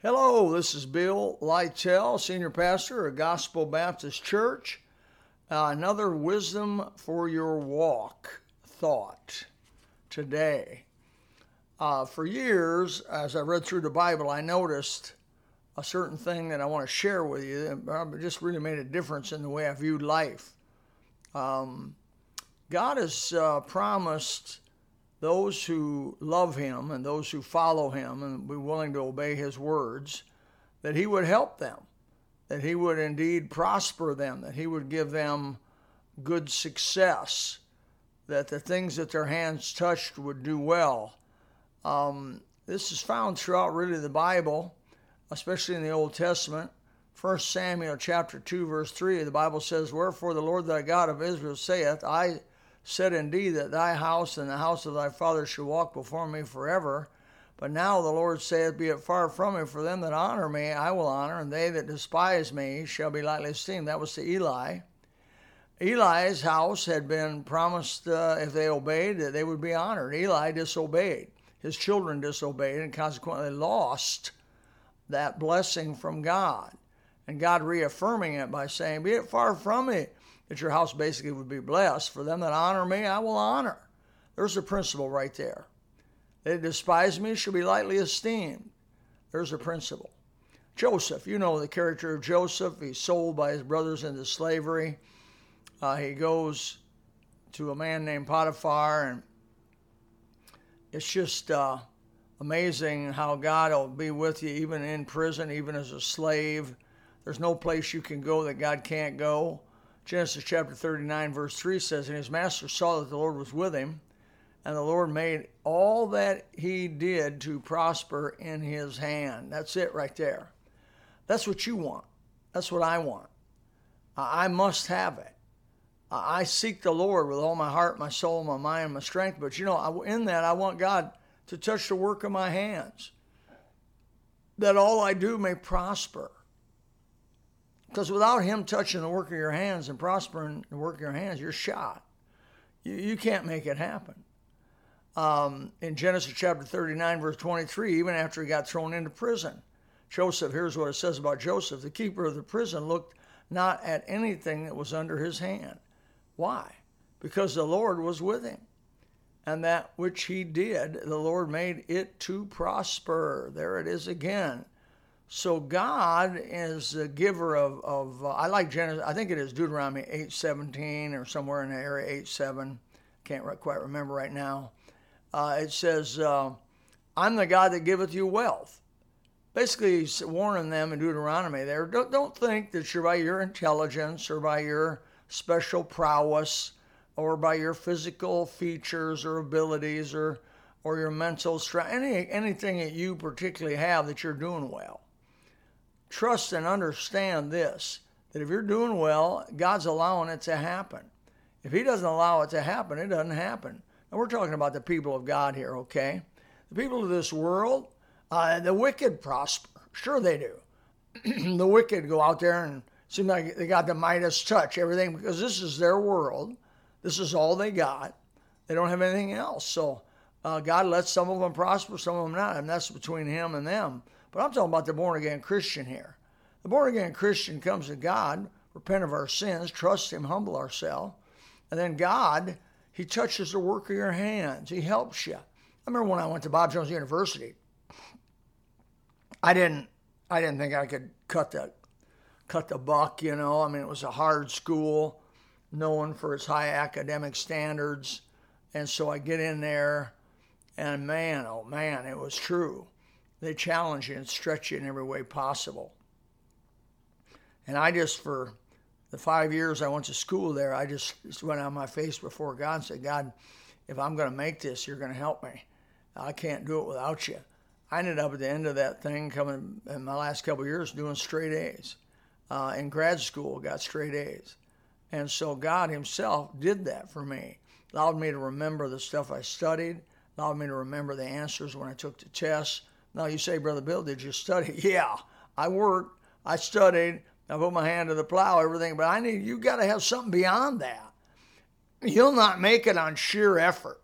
Hello, this is Bill Lytell, Senior Pastor at Gospel Baptist Church. Uh, another wisdom for your walk thought today. Uh, for years, as I read through the Bible, I noticed a certain thing that I want to share with you that just really made a difference in the way I viewed life. Um, God has uh, promised those who love him and those who follow him and be willing to obey his words, that he would help them, that he would indeed prosper them, that he would give them good success, that the things that their hands touched would do well. Um, this is found throughout really the Bible, especially in the Old Testament. 1 Samuel chapter 2 verse 3 the Bible says wherefore the Lord thy God of Israel saith I said indeed that thy house and the house of thy father shall walk before me forever. But now the Lord saith, Be it far from me, for them that honor me I will honor, and they that despise me shall be lightly esteemed. That was to Eli. Eli's house had been promised, uh, if they obeyed, that they would be honored. Eli disobeyed. His children disobeyed and consequently lost that blessing from God. And God reaffirming it by saying, Be it far from me that your house basically would be blessed. For them that honor me, I will honor. There's a principle right there. They despise me shall be lightly esteemed. There's a principle. Joseph, you know the character of Joseph. He's sold by his brothers into slavery. Uh, he goes to a man named Potiphar, and it's just uh, amazing how God will be with you even in prison, even as a slave. There's no place you can go that God can't go. Genesis chapter 39, verse 3 says, And his master saw that the Lord was with him, and the Lord made all that he did to prosper in his hand. That's it right there. That's what you want. That's what I want. I must have it. I seek the Lord with all my heart, my soul, my mind, my strength. But you know, in that, I want God to touch the work of my hands, that all I do may prosper. Because without Him touching the work of your hands and prospering the work of your hands, you're shot. You, you can't make it happen. Um, in Genesis chapter 39, verse 23, even after he got thrown into prison, Joseph, here's what it says about Joseph the keeper of the prison looked not at anything that was under his hand. Why? Because the Lord was with him. And that which he did, the Lord made it to prosper. There it is again. So God is the giver of, of uh, I like Genesis, I think it is Deuteronomy 8.17 or somewhere in the area 8.7. Can't quite remember right now. Uh, it says, uh, I'm the God that giveth you wealth. Basically, he's warning them in Deuteronomy there, don't, don't think that you're by your intelligence or by your special prowess or by your physical features or abilities or, or your mental strength, any, anything that you particularly have that you're doing well trust and understand this that if you're doing well, God's allowing it to happen. If He doesn't allow it to happen, it doesn't happen. And we're talking about the people of God here, okay? The people of this world, uh, the wicked prosper. Sure, they do. the wicked go out there and seem like they got the Midas touch, everything, because this is their world. This is all they got. They don't have anything else. So uh, God lets some of them prosper, some of them not, and that's between Him and them. But I'm talking about the born again Christian here. The born again Christian comes to God, repent of our sins, trust Him, humble ourselves, and then God, He touches the work of your hands. He helps you. I remember when I went to Bob Jones University, I didn't, I didn't think I could cut the, cut the buck. You know, I mean, it was a hard school, known for its high academic standards, and so I get in there, and man, oh man, it was true. They challenge you and stretch you in every way possible. And I just, for the five years I went to school there, I just, went on my face before God and said, God, if I'm going to make this, you're going to help me. I can't do it without you. I ended up at the end of that thing coming in my last couple years doing straight A's. Uh, in grad school, got straight A's. And so God Himself did that for me. Allowed me to remember the stuff I studied, allowed me to remember the answers when I took the tests, now you say, Brother Bill, did you study? Yeah, I worked, I studied, I put my hand to the plow, everything, but I need you got to have something beyond that. You'll not make it on sheer effort.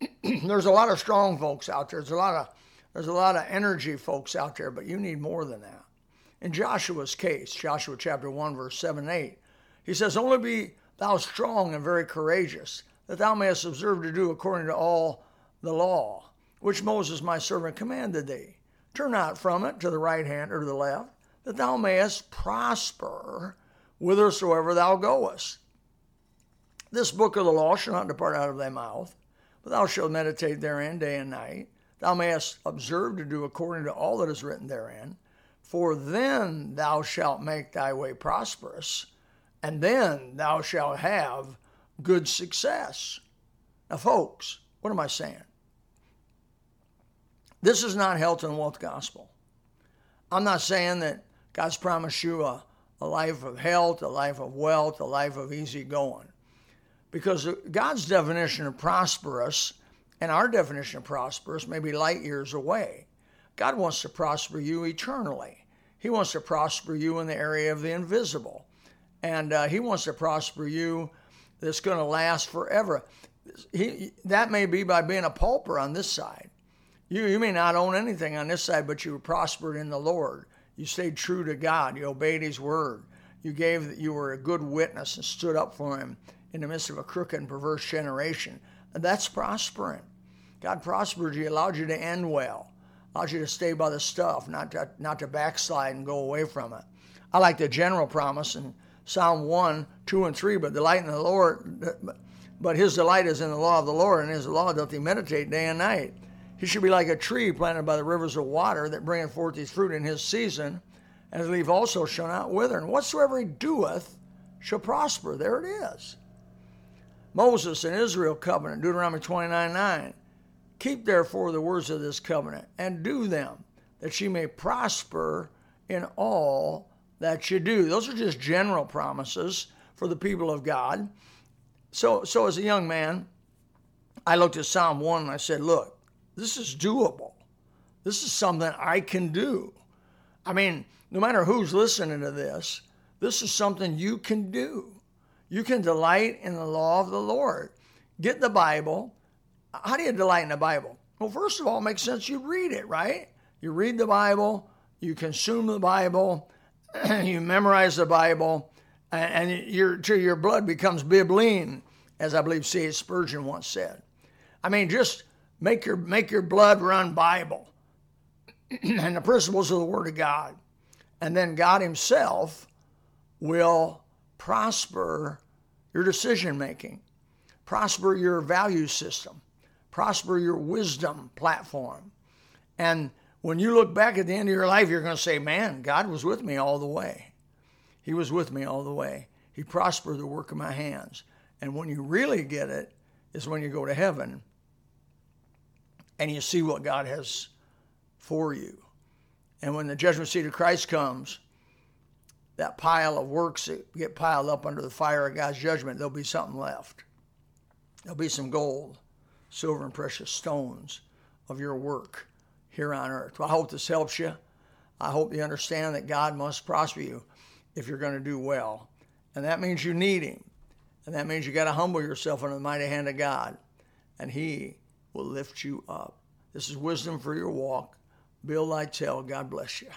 there's a lot of strong folks out there. There's a lot of There's a lot of energy folks out there, but you need more than that. In Joshua's case, Joshua chapter 1, verse 7 and 8, he says, Only be thou strong and very courageous, that thou mayest observe to do according to all the law, which Moses my servant commanded thee. Turn not from it to the right hand or to the left, that thou mayest prosper whithersoever thou goest. This book of the law shall not depart out of thy mouth, but thou shalt meditate therein day and night. Thou mayest observe to do according to all that is written therein, for then thou shalt make thy way prosperous, and then thou shalt have good success. Now, folks, what am I saying? This is not health and wealth gospel. I'm not saying that God's promised you a, a life of health, a life of wealth, a life of easy going. Because God's definition of prosperous and our definition of prosperous may be light years away. God wants to prosper you eternally. He wants to prosper you in the area of the invisible. And uh, He wants to prosper you that's going to last forever. He, that may be by being a pauper on this side. You, you may not own anything on this side, but you prospered in the Lord. You stayed true to God. You obeyed His word. You gave you were a good witness and stood up for Him in the midst of a crooked and perverse generation. And that's prospering. God prospered you, allowed you to end well, allowed you to stay by the stuff, not to, not to backslide and go away from it. I like the general promise in Psalm 1, 2, and 3, but delight in the Lord, but his delight is in the law of the Lord, and his law doth he meditate day and night. He should be like a tree planted by the rivers of water that bringeth forth his fruit in his season, and his leaf also shall not wither. And whatsoever he doeth shall prosper. There it is. Moses and Israel covenant, Deuteronomy 29 9. Keep therefore the words of this covenant and do them, that ye may prosper in all that you do. Those are just general promises for the people of God. So, so as a young man, I looked at Psalm 1 and I said, Look, this is doable. This is something I can do. I mean, no matter who's listening to this, this is something you can do. You can delight in the law of the Lord. Get the Bible. How do you delight in the Bible? Well, first of all, it makes sense you read it, right? You read the Bible, you consume the Bible, you memorize the Bible, and your, your blood becomes bibline, as I believe C.H. Spurgeon once said. I mean, just Make your, make your blood run Bible and the principles of the Word of God. And then God Himself will prosper your decision making, prosper your value system, prosper your wisdom platform. And when you look back at the end of your life, you're going to say, Man, God was with me all the way. He was with me all the way. He prospered the work of my hands. And when you really get it, is when you go to heaven and you see what God has for you. And when the judgment seat of Christ comes, that pile of works that get piled up under the fire of God's judgment, there'll be something left. There'll be some gold, silver, and precious stones of your work here on earth. Well, I hope this helps you. I hope you understand that God must prosper you if you're going to do well. And that means you need Him. And that means you got to humble yourself under the mighty hand of God. And He will lift you up. This is wisdom for your walk. Bill Lytell, God bless you.